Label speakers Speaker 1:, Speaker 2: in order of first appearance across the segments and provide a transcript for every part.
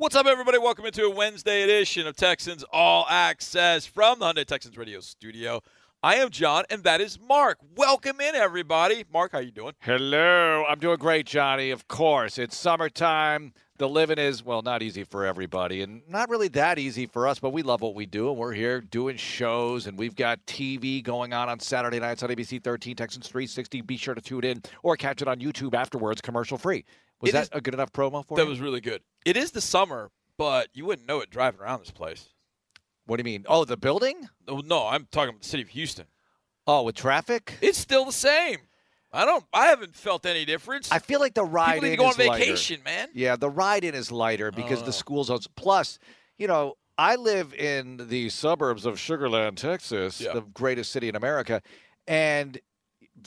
Speaker 1: What's up, everybody? Welcome into a Wednesday edition of Texans All Access from the Hyundai Texans Radio Studio. I am John, and that is Mark. Welcome in, everybody. Mark, how you doing?
Speaker 2: Hello. I'm doing great, Johnny. Of course. It's summertime. The living is, well, not easy for everybody and not really that easy for us, but we love what we do. And we're here doing shows, and we've got TV going on on Saturday nights on ABC 13, Texans 360. Be sure to tune in or catch it on YouTube afterwards, commercial free. Was that
Speaker 1: is-
Speaker 2: a good enough promo for
Speaker 1: That
Speaker 2: you?
Speaker 1: was really good. It is the summer, but you wouldn't know it driving around this place.
Speaker 2: what do you mean? Oh, the building?
Speaker 1: Oh, No, I'm talking about the city of Houston.
Speaker 2: Oh, with traffic?
Speaker 1: It's still the same. I don't. I haven't felt any difference.
Speaker 2: I feel like the ride
Speaker 1: People need to go on
Speaker 2: is lighter.
Speaker 1: man.
Speaker 2: Yeah, the ride in is lighter because
Speaker 1: Oh.
Speaker 2: the uh. school zones. Plus, you know, I live in the suburbs of Sugarland, Texas,
Speaker 1: Yeah.
Speaker 2: the greatest city in America, and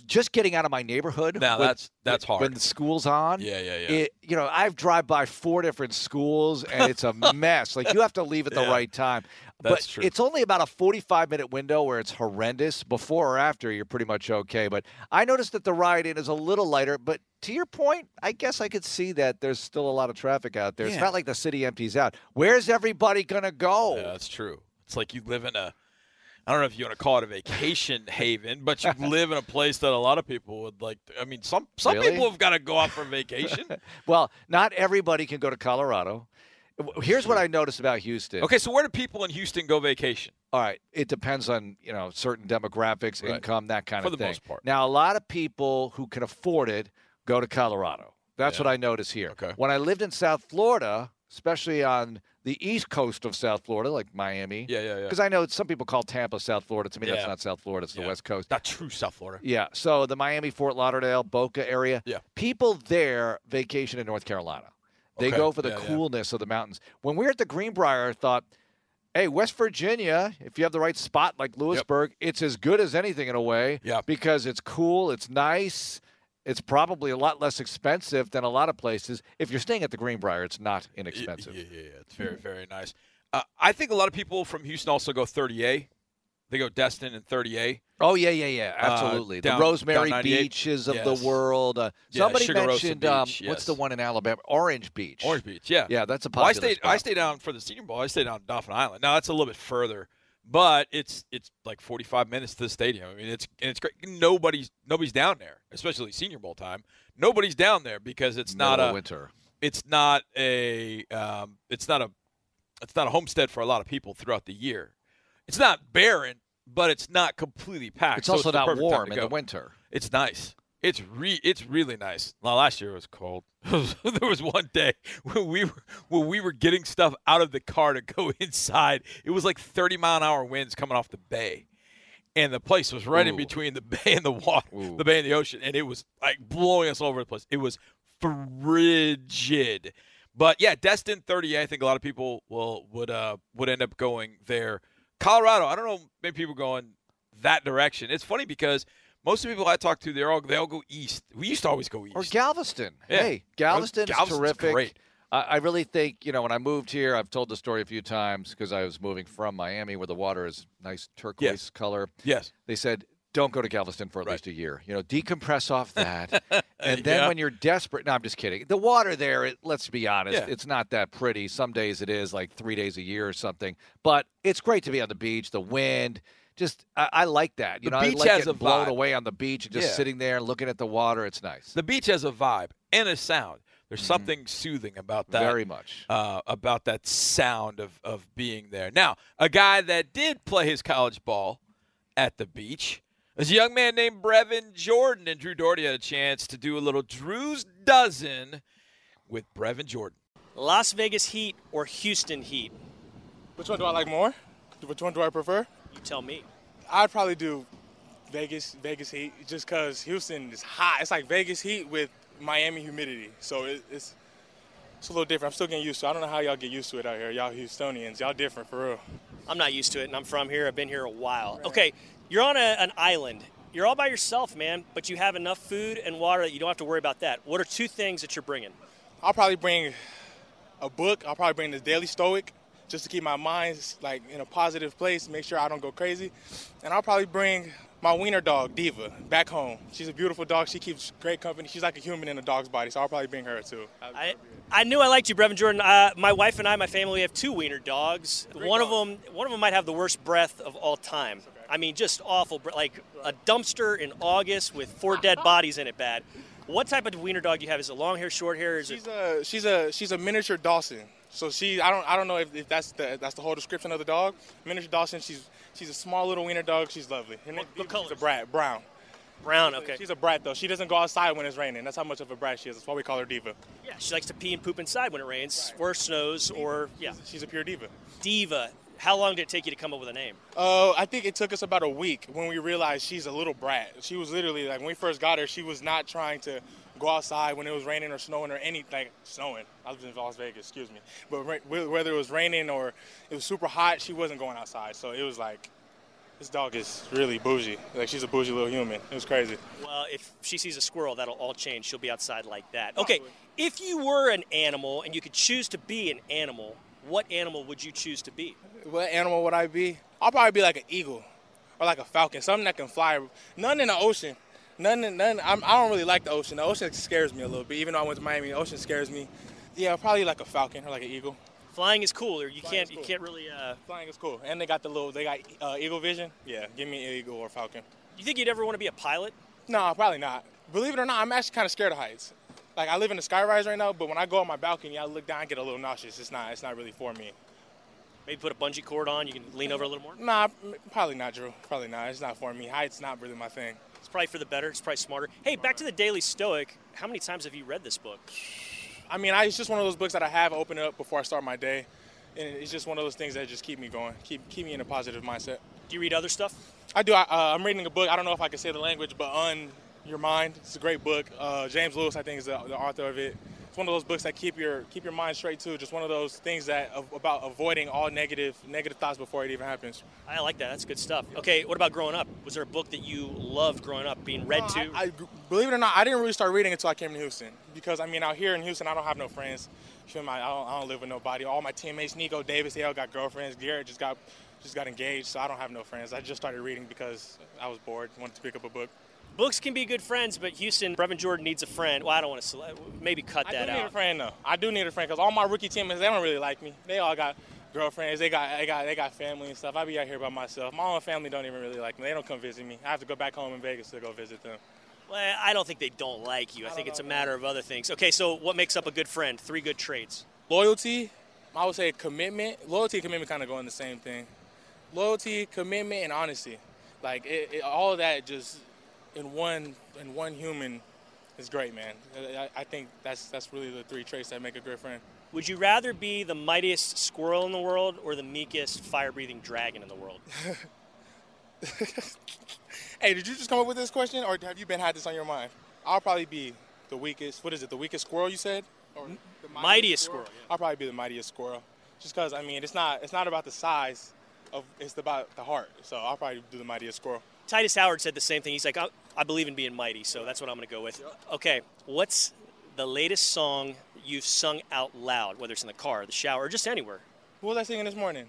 Speaker 2: just getting out of my neighborhood.
Speaker 1: Now
Speaker 2: when-
Speaker 1: that's that's hard.
Speaker 2: when the school's on.
Speaker 1: yeah, yeah, yeah.
Speaker 2: It, you know, I've drive by four different schools and it's a mess. Like you have to leave at the
Speaker 1: Yeah.
Speaker 2: right time.
Speaker 1: That's
Speaker 2: but
Speaker 1: true.
Speaker 2: it's only about a 45 minute window where it's horrendous. Before or after, you're pretty much okay. But I noticed that the ride in is a little lighter. But to your point, I guess I could see that there's still a lot of traffic out there. It's not like the city empties out. Where's everybody going to go?
Speaker 1: Yeah, that's true. It's like you live in a I don't know if you want to call it a vacation haven, but you live in a place that a lot of people would like. I mean, some some
Speaker 2: Really?
Speaker 1: people have got to go out for vacation.
Speaker 2: Well, not everybody can go to Colorado. Here's what I noticed about Houston.
Speaker 1: okay, so where do people in Houston go vacation?
Speaker 2: All right, it depends on you know certain demographics,
Speaker 1: Right.
Speaker 2: income, that kind
Speaker 1: For
Speaker 2: of
Speaker 1: the
Speaker 2: thing.
Speaker 1: most part.
Speaker 2: Now, a lot of people who can afford it go to Colorado. That's
Speaker 1: Yeah.
Speaker 2: what I notice here.
Speaker 1: Okay.
Speaker 2: When I lived in South Florida, especially on the east coast of South Florida, like Miami,
Speaker 1: Yeah, yeah, yeah.
Speaker 2: because I know some people call Tampa South Florida. To me, that's not South Florida; it's the West Coast.
Speaker 1: Not true South Florida.
Speaker 2: Yeah. So the Miami, Fort Lauderdale, Boca area.
Speaker 1: Yeah.
Speaker 2: People there vacation in North Carolina. They
Speaker 1: Okay.
Speaker 2: go for the
Speaker 1: Yeah, yeah.
Speaker 2: coolness of the mountains. When we were at the Greenbrier, I thought, hey, West Virginia, if you have the right spot like Lewisburg, it's as good as anything in a way.
Speaker 1: Yeah.
Speaker 2: Because it's cool, it's nice. It's probably a lot less expensive than a lot of places. If you're staying at the Greenbrier, it's not inexpensive.
Speaker 1: Yeah, yeah, yeah. It's very, very nice. Uh, I think a lot of people from Houston also go 30A. They go Destin and 30A.
Speaker 2: Oh yeah, yeah, yeah,
Speaker 1: Uh,
Speaker 2: absolutely.
Speaker 1: down-
Speaker 2: the Rosemary Beaches of
Speaker 1: Yes.
Speaker 2: the world. Uh,
Speaker 1: Yeah,
Speaker 2: somebody
Speaker 1: Sugar
Speaker 2: mentioned um,
Speaker 1: Beach,
Speaker 2: what's the one in Alabama? Orange Beach.
Speaker 1: Orange Beach, yeah.
Speaker 2: Yeah, that's a
Speaker 1: Well, I
Speaker 2: popular
Speaker 1: stayed. I stay down for the Senior Bowl. I stay down Dauphin Island. Now that's a little bit further, but it's it's like 45 minutes to the stadium. I mean, it's and it's great. Nobody's nobody's down there, especially Senior Bowl time. Nobody's down there because it's not a
Speaker 2: winter.
Speaker 1: it's not a um, it's not a it's not a homestead for a lot of people throughout the year. It's not barren, but it's not completely packed.
Speaker 2: It's
Speaker 1: so
Speaker 2: also
Speaker 1: the
Speaker 2: not warm in the winter.
Speaker 1: It's nice. It's re it's really nice. Now last year it was cold. there was one day when we were when we were getting stuff out of the car to go inside. It was like 30 mile an hour winds coming off the bay. And the place was right in between the bay and the water,
Speaker 2: Ooh.
Speaker 1: the bay and the ocean, and it was like blowing us all over the place. It was frigid. But yeah, Destin 30. I think a lot of people will would uh would end up going there. Colorado, I don't know, maybe people going that direction. It's funny because most of the people I talk to, they're all they all go east. We used to always go east.
Speaker 2: Or Galveston.
Speaker 1: Yeah.
Speaker 2: Hey, Galveston is
Speaker 1: Galveston's
Speaker 2: terrific.
Speaker 1: great.
Speaker 2: I, I really think, you know, when I moved here, I've told the story a few times because I was moving from Miami where the water is nice turquoise color.
Speaker 1: yes.
Speaker 2: They said, don't go to Galveston for at
Speaker 1: Right.
Speaker 2: least a year. You know, decompress off that. and then
Speaker 1: Yeah.
Speaker 2: when you're desperate, no, I'm just kidding. The water there, it, let's be honest,
Speaker 1: Yeah.
Speaker 2: it's not that pretty. Some days it is like three days a year or something. But it's great to be on the beach, the wind. Just, I, I like that. You
Speaker 1: The
Speaker 2: know,
Speaker 1: beach
Speaker 2: I like
Speaker 1: has
Speaker 2: getting
Speaker 1: a
Speaker 2: blown
Speaker 1: vibe.
Speaker 2: away on the beach and just
Speaker 1: Yeah.
Speaker 2: sitting there and looking at the water. It's nice.
Speaker 1: The beach has a vibe and a sound. There's something soothing about that.
Speaker 2: Mm-hmm. Very much.
Speaker 1: uh, about that sound of, of being there. Now, a guy that did play his college ball at the beach was a young man named Brevin Jordan, and Drew Dougherty had a chance to do a little Drew's Dozen with Brevin Jordan.
Speaker 3: Las Vegas Heat or Houston Heat?
Speaker 4: Which one do I like more? Which one do I prefer?
Speaker 3: You tell me.
Speaker 4: I'd probably do Vegas, Vegas Heat, just because Houston is hot. It's like Vegas Heat with Miami humidity, so it, it's it's a little different. I'm still getting used to. it. I don't know how y'all get used to it out here. Y'all Houstonians, y'all different for real.
Speaker 3: I'm not used to it, and I'm from here. I've been here a while. Okay, you're on a, an island. You're all by yourself, man, but you have enough food and water that you don't have to worry about that. What are two things that you're bringing?
Speaker 4: I'll probably bring a book. I'll probably bring the Daily Stoic, just to keep my mind like in a positive place, make sure I don't go crazy. And I'll probably bring my wiener dog, Diva, back home. She's a beautiful dog. She keeps great company. She's like a human in a dog's body, so I'll probably bring her too.
Speaker 3: I, I knew I liked you, Brevin Jordan. Uh, my wife and I, my family, we have two wiener dogs. One of them, one of them might have the worst breath of all time. I mean, just awful, like a dumpster in August with four dead bodies in it. Bad. What type of wiener dog do you have? Is it long hair, short hair? Is
Speaker 4: she's
Speaker 3: it?
Speaker 4: a she's a she's a miniature dachshund. So she I don't I don't know if, if that's the that's the whole description of the dog. Miniature dachshund. She's she's a small little wiener dog. She's lovely. Her name,
Speaker 3: what
Speaker 4: she's
Speaker 3: color?
Speaker 4: a brat, brown.
Speaker 3: Brown. Okay.
Speaker 4: She's a brat though. She doesn't go outside when it's raining. That's how much of a brat she is. That's why we call her diva.
Speaker 3: Yeah, she likes to pee and poop inside when it rains, or snows, or yeah.
Speaker 4: She's a pure diva.
Speaker 3: Diva. How long did it take you to come up with a name?
Speaker 4: Uh, I think it took us about a week when we realized she's a little brat. She was literally like when we first got her, she was not trying to go outside when it was raining or snowing or anything. Like snowing. I was in Las Vegas, excuse me. But ra- whether it was raining or it was super hot, she wasn't going outside. So it was like, this dog is really bougie. Like she's a bougie little human. It was crazy.
Speaker 3: Well, if she sees a squirrel, that'll all change. She'll be outside like that. Okay, if you were an animal and you could choose to be an animal, what animal would you choose to be?
Speaker 4: What animal would I be? I'll probably be like an eagle or like a falcon, something that can fly. None in the ocean. None, none. I'm, I do not really like the ocean. The ocean scares me a little bit. Even though I went to Miami, the ocean scares me. Yeah, probably like a falcon or like an eagle.
Speaker 3: Flying is cool, or you
Speaker 4: Flying
Speaker 3: can't
Speaker 4: cool.
Speaker 3: you can't really. Uh,
Speaker 4: Flying is cool, and they got the little. They got uh, eagle vision. Yeah, give me an eagle or falcon.
Speaker 3: you think you'd ever want to be a pilot?
Speaker 4: No, probably not. Believe it or not, I'm actually kind of scared of heights. Like I live in a skyrise right now, but when I go on my balcony, I look down, I get a little nauseous. It's not. It's not really for me.
Speaker 3: Maybe put a bungee cord on. You can lean over a little more.
Speaker 4: Nah, probably not, Drew. Probably not. It's not for me. Heights not really my thing.
Speaker 3: It's probably for the better. It's probably smarter. Hey, back to the Daily Stoic. How many times have you read this book?
Speaker 4: I mean, I, it's just one of those books that I have open up before I start my day, and it's just one of those things that just keep me going, keep keep me in a positive mindset.
Speaker 3: Do you read other stuff?
Speaker 4: I do. I, uh, I'm reading a book. I don't know if I can say the language, but on your mind. It's a great book. Uh, James Lewis, I think, is the, the author of it. It's one of those books that keep your keep your mind straight too. Just one of those things that about avoiding all negative negative thoughts before it even happens.
Speaker 3: I like that. That's good stuff. Okay, what about growing up? Was there a book that you loved growing up, being read
Speaker 4: No,
Speaker 3: to?
Speaker 4: I, I- believe it or not, I didn't really start reading until I came to Houston because I mean, out here in Houston, I don't have no friends. You feel me? I don't, I don't live with nobody. All my teammates, Nico Davis, they all got girlfriends. Garrett just got just got engaged, so I don't have no friends. I just started reading because I was bored, wanted to pick up a book.
Speaker 3: Books can be good friends, but Houston, Brevin Jordan needs a friend. Well, I don't want to select. Maybe cut
Speaker 4: I
Speaker 3: that out.
Speaker 4: I do need a friend though. I do need a friend because all my rookie teammates they don't really like me. They all got girlfriends. They got they got they got family and stuff. I be out here by myself. My own family don't even really like me. They don't come visit me. I have to go back home in Vegas to go visit them.
Speaker 3: Well, I don't think they don't like you. I, think it's a matter of other things. Okay, so what makes up a good friend? Three good traits.
Speaker 4: Loyalty, I would say commitment. Loyalty and commitment kind of go in the same thing. Loyalty, commitment, and honesty. Like it, it, all of that just in one in one human is great, man. I, I think that's that's really the three traits that make a great friend.
Speaker 3: Would you rather be the mightiest squirrel in the world or the meekest fire-breathing dragon in the world?
Speaker 4: Hey, did you just come up with this question, or have you been had this on your mind? I'll probably be the weakest. What is it? The weakest squirrel you said? Or the
Speaker 3: Mightiest squirrel, yeah.
Speaker 4: I'll probably be the mightiest squirrel, just because I mean it's not it's not about the size of it's about the heart. So I'll probably do the mightiest squirrel.
Speaker 3: Tytus Howard said the same thing. He's like, uh, I, believe in being mighty, so that's what I'm going to go with. Okay, what's the latest song you've sung out loud, whether it's in the car, the shower, or just anywhere?
Speaker 4: Who was I singing this morning?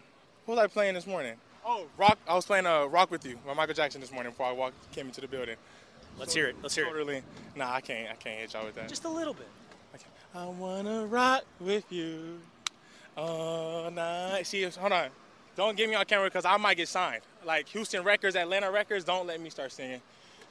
Speaker 4: Who was I playing this morning? Oh, rock! I was playing uh, "Rock with You" by Michael Jackson this morning before I walked came into the building.
Speaker 3: Let's hear it. Let's hear it.
Speaker 4: Totally. Nah, I can't. I can't hit y'all with that.
Speaker 3: Just a little bit.
Speaker 4: Okay. I wanna rock with you all night. See, hold on. Don't get me on camera because I might get signed. Like Houston Records, Atlanta Records, don't let me start singing.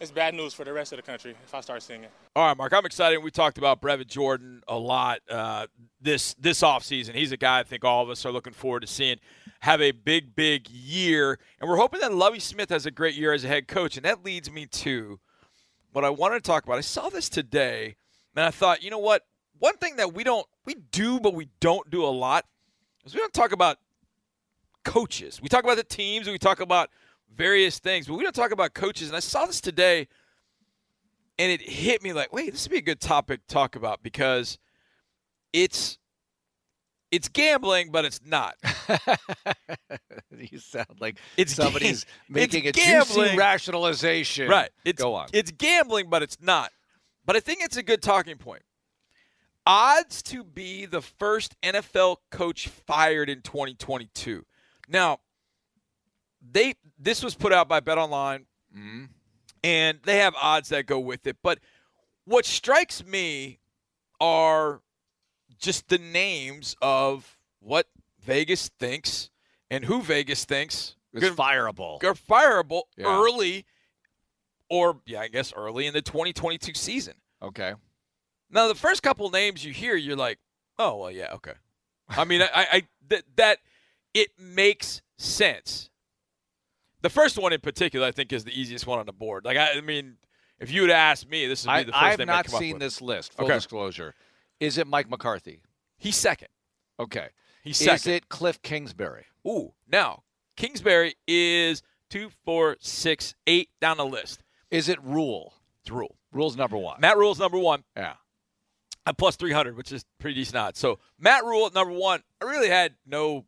Speaker 4: It's bad news for the rest of the country if I start singing.
Speaker 1: All right, Mark. I'm excited. We talked about Brevin Jordan a lot uh, this this offseason. He's a guy I think all of us are looking forward to seeing have a big, big year, and we're hoping that Lovie Smith has a great year as a head coach. And that leads me to what I wanted to talk about. I saw this today, and I thought, you know what? One thing that we don't we do, but we don't do a lot is we don't talk about coaches. We talk about the teams, we talk about various things, but we don't talk about coaches. And I saw this today and it hit me like, wait, this would be a good topic to talk about because it's it's gambling, but it's not.
Speaker 2: you sound like
Speaker 1: It's
Speaker 2: somebody's
Speaker 1: ga-
Speaker 2: making
Speaker 1: it's
Speaker 2: a juicy
Speaker 1: gambling.
Speaker 2: rationalization.
Speaker 1: Right. It's
Speaker 2: Go on.
Speaker 1: It's gambling, but it's not. But I think it's a good talking point. Odds to be the first NFL coach fired in 2022. Now, they this was put out by BetOnline
Speaker 2: Mm-hmm.
Speaker 1: and they have odds that go with it. But what strikes me are just the names of what Vegas thinks and who Vegas thinks
Speaker 2: It's
Speaker 1: gonna-
Speaker 2: fireable.
Speaker 1: are fireable
Speaker 2: Yeah.
Speaker 1: early, or yeah, I guess early in the 2022 season.
Speaker 2: Okay.
Speaker 1: Now, the first couple names you hear, you're like, oh well, yeah, okay. I mean, I, I that that it makes sense. The first one in particular, I think, is the easiest one on the board. Like, I, I mean, if you would ask me, this would be
Speaker 2: I,
Speaker 1: the first
Speaker 2: I've
Speaker 1: name I'd
Speaker 2: not seen this list. Full
Speaker 1: Okay.
Speaker 2: disclosure. Is it Mike McCarthy?
Speaker 1: He's second.
Speaker 2: Okay.
Speaker 1: He's second.
Speaker 2: Is it Cliff Kingsbury?
Speaker 1: Ooh, now Kingsbury is two, four, six, eight down the list.
Speaker 2: Is it Rhule?
Speaker 1: It's Rhule.
Speaker 2: Rhule's number one.
Speaker 1: Matt Rhule's number one.
Speaker 2: yeah.
Speaker 1: at plus 300, which is pretty decent odds. So Matt Rhule at number one, I really had no,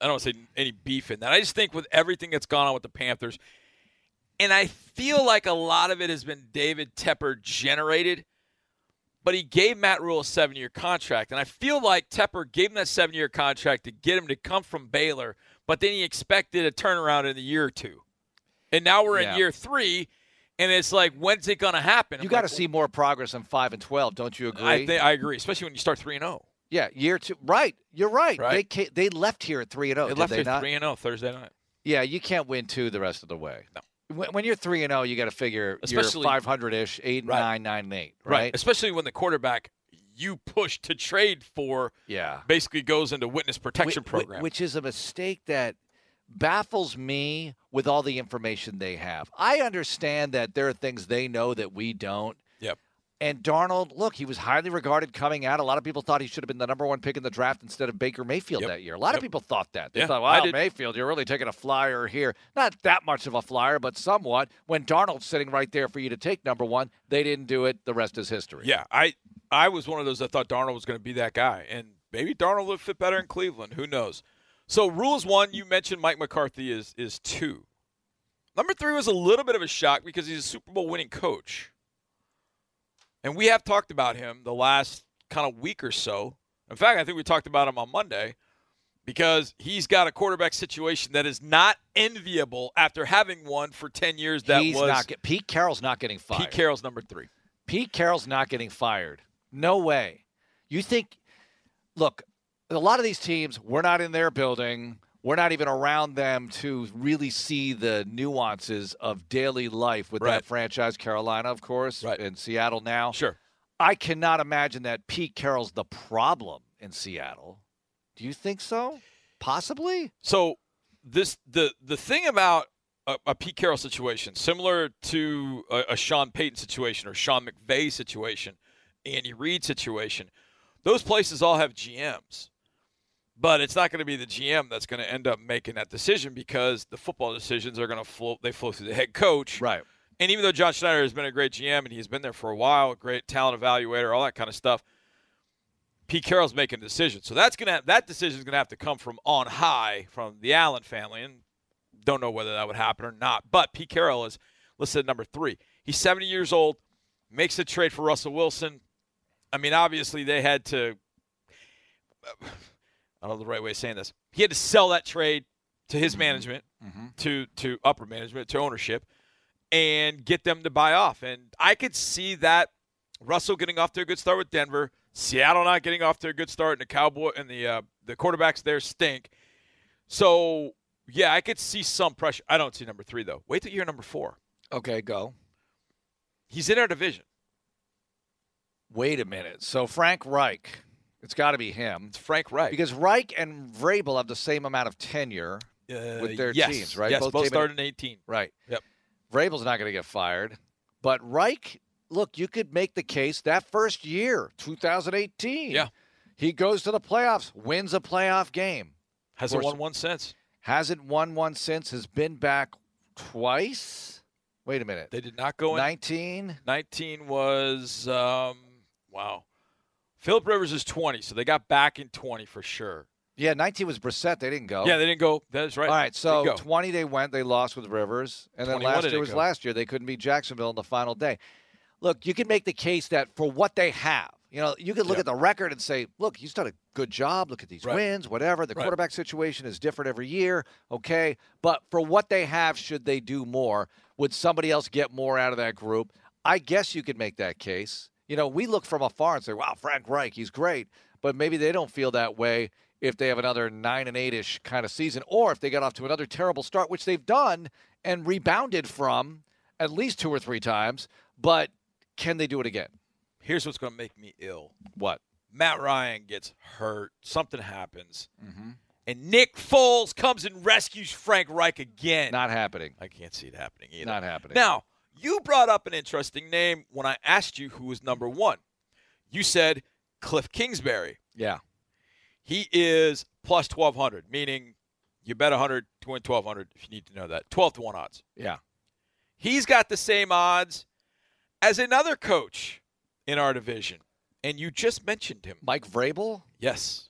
Speaker 1: I don't want to say any beef in that. I just think with everything that's gone on with the Panthers, and I feel like a lot of it has been David Tepper generated, but he gave Matt Rhule a seven year contract. And I feel like Tepper gave him that seven year contract to get him to come from Baylor, but then he expected a turnaround in a year or two. And now we're
Speaker 2: Yeah.
Speaker 1: in year three, and it's like, when's it going to happen?
Speaker 2: You got to
Speaker 1: like,
Speaker 2: see more progress in five and twelve, don't you agree?
Speaker 1: I think I agree, especially when you start three and oh. zero.
Speaker 2: Yeah, year two. Right, you're right.
Speaker 1: Right.
Speaker 2: They ca- they left here at three and zero.
Speaker 1: They left
Speaker 2: they
Speaker 1: here three and zero Thursday night.
Speaker 2: Yeah, you can't win two the rest of the way.
Speaker 1: No.
Speaker 2: When, when you're three and zero, you got to figure
Speaker 1: Especially-
Speaker 2: you're five hundred ish, eight,
Speaker 1: Right.
Speaker 2: nine, nine, and eight. Right.
Speaker 1: Especially when the quarterback you push to trade for
Speaker 2: Yeah.
Speaker 1: basically goes into witness protection program.
Speaker 2: which is a mistake that baffles me with all the information they have. I understand that there are things they know that we don't.
Speaker 1: Yep.
Speaker 2: And Darnold, look, he was highly regarded coming out. A lot of people thought he should have been the number one pick in the draft instead of Baker Mayfield
Speaker 1: Yep.
Speaker 2: that year. A lot of people thought that. They
Speaker 1: Yeah,
Speaker 2: thought,
Speaker 1: I
Speaker 2: wow. Mayfield, you're really taking a flyer here. Not that much of a flyer, but somewhat. When Darnold's sitting right there for you to take number one, they didn't do it. The rest is history.
Speaker 1: yeah, I I was one of those that thought Darnold was going to be that guy, and maybe Darnold would fit better in Cleveland. Who knows? So rules one, you mentioned Mike McCarthy is is two. Number three was a little bit of a shock because he's a Super Bowl winning coach, and we have talked about him the last kind of week or so. In fact, I think we talked about him on Monday because he's got a quarterback situation that is not enviable after having one for 10 years that
Speaker 2: He's
Speaker 1: was
Speaker 2: not get, Pete Carroll's not getting fired.
Speaker 1: Pete Carroll's number three.
Speaker 2: Pete Carroll's not getting fired. No way. You think, look, a lot of these teams, we're not in their building. We're not even around them to really see the nuances of daily life with
Speaker 1: Right.
Speaker 2: that franchise. Carolina, of course,
Speaker 1: Right.
Speaker 2: and Seattle now.
Speaker 1: Sure.
Speaker 2: I cannot imagine that Pete Carroll's the problem in Seattle. Do you think so? Possibly.
Speaker 1: So this the the thing about a, a Pete Carroll situation, similar to a, a Sean Payton situation or Sean McVay situation, Andy Reid situation, those places all have GMs. But it's not going to be the GM that's going to end up making that decision because the football decisions are going to flow. They flow through the head coach,
Speaker 2: Right.
Speaker 1: And even though John Schneider has been a great GM and he's been there for a while, great talent evaluator, all that kind of stuff, Pete Carroll's making a decision. So that's gonna that decision is gonna have to come from on high from the Allen family, and don't know whether that would happen or not. But Pete Carroll is listed at number three. He's 70 years old, makes a trade for Russell Wilson. I mean, obviously they had to. I don't know the right way of saying this. He had to sell that trade to his management, to to upper management, to ownership, and get them to buy off. And I could see that Russell getting off to a good start with Denver, Seattle not getting off to a good start, and the Cowboy and the uh, the quarterbacks there stink. So yeah, I could see some pressure. I don't see number three though. Wait till you're number four.
Speaker 2: Okay, go.
Speaker 1: He's in our division.
Speaker 2: Wait a minute. So Frank Reich, it's got to be him.
Speaker 1: It's Frank Reich.
Speaker 2: Because Reich and Vrabel have the same amount of tenure.
Speaker 1: uh,
Speaker 2: with their
Speaker 1: yes,
Speaker 2: teams, right?
Speaker 1: Yes,
Speaker 2: Both
Speaker 1: both,
Speaker 2: came
Speaker 1: started in 18.
Speaker 2: Right.
Speaker 1: Yep.
Speaker 2: Vrabel's not going to get fired. But Reich, look, you could make the case that first year, 2018.
Speaker 1: Yeah.
Speaker 2: He goes to the playoffs, wins a playoff game.
Speaker 1: Hasn't
Speaker 2: course.
Speaker 1: won one since.
Speaker 2: Hasn't won one since, has been back twice. Wait a minute.
Speaker 1: They did not go in.
Speaker 2: 19?
Speaker 1: 19 was um, wow. Philip Rivers is 20, so they got back in 20 for sure.
Speaker 2: Yeah, 19 was Brissett. They didn't go.
Speaker 1: Yeah, they didn't go. That's right.
Speaker 2: All right, so
Speaker 1: Didn't
Speaker 2: 20 they went, they lost with Rivers, and then last year was
Speaker 1: go.
Speaker 2: last year. They couldn't beat Jacksonville on the final day. Look, you can make the case that for what they have, You know, you can look
Speaker 1: Yeah.
Speaker 2: at the record and say, look, he's done a good job. Look at these
Speaker 1: Right.
Speaker 2: wins, whatever. The
Speaker 1: Right.
Speaker 2: quarterback situation is different every year. Okay. But for what they have, should they do more? Would somebody else get more out of that group? I guess you could make that case. You know, we look from afar and say, wow, Frank Reich, he's great. But maybe they don't feel that way if they have another nine and eight ish kind of season, or if they get off to another terrible start, which they've done and rebounded from at least two or three times. But can they do it again?
Speaker 1: Here's what's going to make me ill.
Speaker 2: What?
Speaker 1: Matt Ryan gets hurt. Something happens.
Speaker 2: Mm-hmm.
Speaker 1: And Nick Foles comes and rescues Frank Reich again.
Speaker 2: Not happening.
Speaker 1: I can't see it happening either.
Speaker 2: Not happening.
Speaker 1: Now, you brought up an interesting name when I asked you who was number one. You said Cliff Kingsbury.
Speaker 2: Yeah.
Speaker 1: He is plus 1,200, meaning you bet 100 to win 1,200 if you need to know that. 12 to 1 odds.
Speaker 2: Yeah.
Speaker 1: He's got the same odds as another coach in our division. And you just mentioned him.
Speaker 2: Mike Vrabel?
Speaker 1: Yes.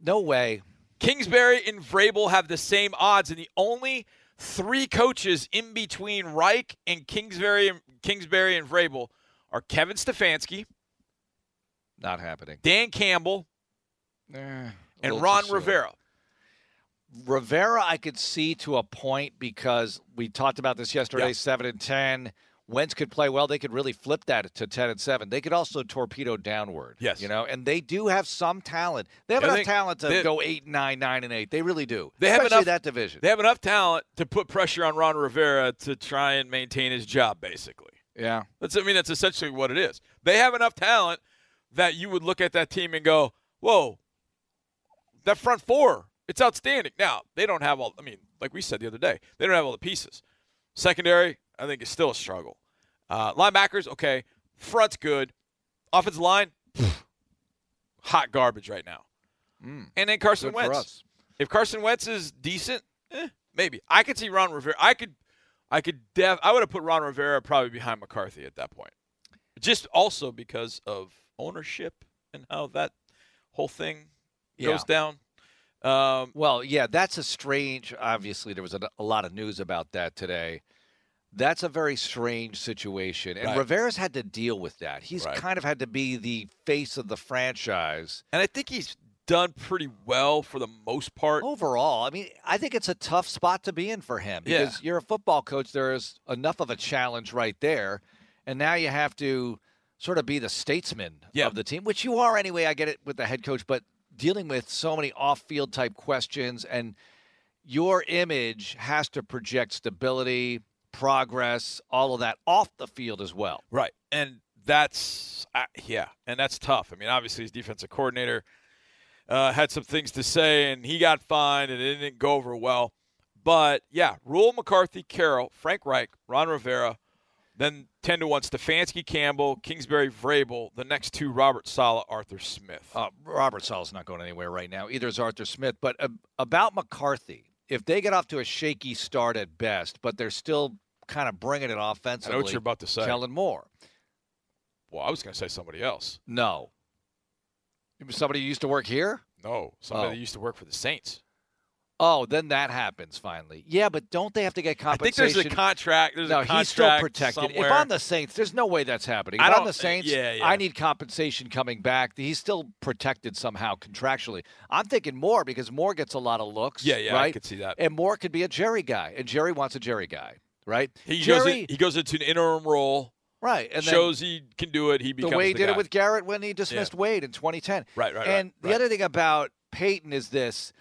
Speaker 2: No way.
Speaker 1: Kingsbury and Vrabel have the same odds, and the only three coaches in between Reich and Kingsbury and Kingsbury and Vrabel are Kevin Stefanski,
Speaker 2: Not happening.
Speaker 1: Dan Campbell,
Speaker 2: Eh,
Speaker 1: and Ron. Rivera.
Speaker 2: Rivera, I could see to a point because we talked about this yesterday.
Speaker 1: Yeah.
Speaker 2: Seven and ten. Wentz could play well. They could really flip that to ten and seven. They could also torpedo downward.
Speaker 1: Yes.
Speaker 2: you know, and they do have some talent. They have enough
Speaker 1: think
Speaker 2: talent to
Speaker 1: they-
Speaker 2: go eight, nine, nine, and eight. They really do.
Speaker 1: They have
Speaker 2: Especially
Speaker 1: enough-
Speaker 2: that division.
Speaker 1: They have enough talent to put pressure on Ron Rivera to try and maintain his job, basically.
Speaker 2: yeah,
Speaker 1: That's I mean that's essentially what it is. They have enough talent that you would look at that team and go, "Whoa, that front four, it's outstanding." Now they don't have all. I mean, like we said the other day, they don't have all the pieces. Secondary, I think, is still a struggle. Uh, linebackers, okay. Front's good. Offensive line, hot garbage right now.
Speaker 2: Mm.
Speaker 1: And then Carson
Speaker 2: good
Speaker 1: Wentz. If Carson Wentz is decent, eh, maybe I could see Ron Rivera. I could, I could. Def, I would have put Ron Rivera probably behind McCarthy at that point, just also because of ownership and how that whole thing
Speaker 2: Yeah.
Speaker 1: goes down. Um,
Speaker 2: Well, yeah, that's a strange. Obviously, there was a, a lot of news about that today. That's a very strange situation, and
Speaker 1: Right.
Speaker 2: Rivera's had to deal with that. He's
Speaker 1: Right.
Speaker 2: kind of had to be the face of the franchise
Speaker 1: and I think he's done pretty well for the most part.
Speaker 2: overall. I mean, I think it's a tough spot to be in for him
Speaker 1: Yeah.
Speaker 2: because you're a football coach. There is enough of a challenge right there, and now you have to sort of be the statesman
Speaker 1: Yeah.
Speaker 2: of the team, which you are anyway. I get it with the head coach, but dealing with so many off-field type questions and your image has to project stability, progress, all of that off the field as well.
Speaker 1: Right. And that's, uh, yeah, and that's tough. I mean, obviously, his defensive coordinator uh, had some things to say, and he got fined, and it didn't go over well. But, yeah, Rhule McCarthy, Carroll, Frank Reich, Ron Rivera, then 10 to 1, Stefanski, Campbell, Kingsbury, Vrabel. The next two, Robert Saleh, Arthur Smith.
Speaker 2: Uh, Robert Saleh's not going anywhere right now. Either is Arthur Smith. But uh, about McCarthy, if they get off to a shaky start at best, but they're still kind of bringing it offensively.
Speaker 1: I know what you're about to say.
Speaker 2: Kellen Moore.
Speaker 1: Well, I was going to say somebody else.
Speaker 2: No. Somebody who used to work here?
Speaker 1: No, somebody
Speaker 2: Oh.
Speaker 1: that used to work for the Saints.
Speaker 2: Oh, then that happens finally. Yeah, but don't they have to get compensation?
Speaker 1: I think there's a contract. There's
Speaker 2: no,
Speaker 1: a contract
Speaker 2: he's still protected.
Speaker 1: Somewhere.
Speaker 2: If I'm the Saints, there's no way that's happening. If
Speaker 1: I
Speaker 2: I'm the Saints,
Speaker 1: yeah, yeah.
Speaker 2: I need compensation coming back. He's still protected somehow contractually. I'm thinking more because Moore gets a lot of looks.
Speaker 1: yeah, yeah, I
Speaker 2: right?
Speaker 1: could see that.
Speaker 2: And Moore could be a Jerry guy, and Jerry wants a Jerry guy, right?
Speaker 1: He goes
Speaker 2: Jerry,
Speaker 1: in, he goes into an interim role,
Speaker 2: right, and then
Speaker 1: shows he can do it. He becomes the
Speaker 2: way he
Speaker 1: the
Speaker 2: did
Speaker 1: guy.
Speaker 2: it with Garrett when he dismissed Wade in 2010.
Speaker 1: right, right,
Speaker 2: and
Speaker 1: right,
Speaker 2: the
Speaker 1: right.
Speaker 2: other thing about Peyton is this: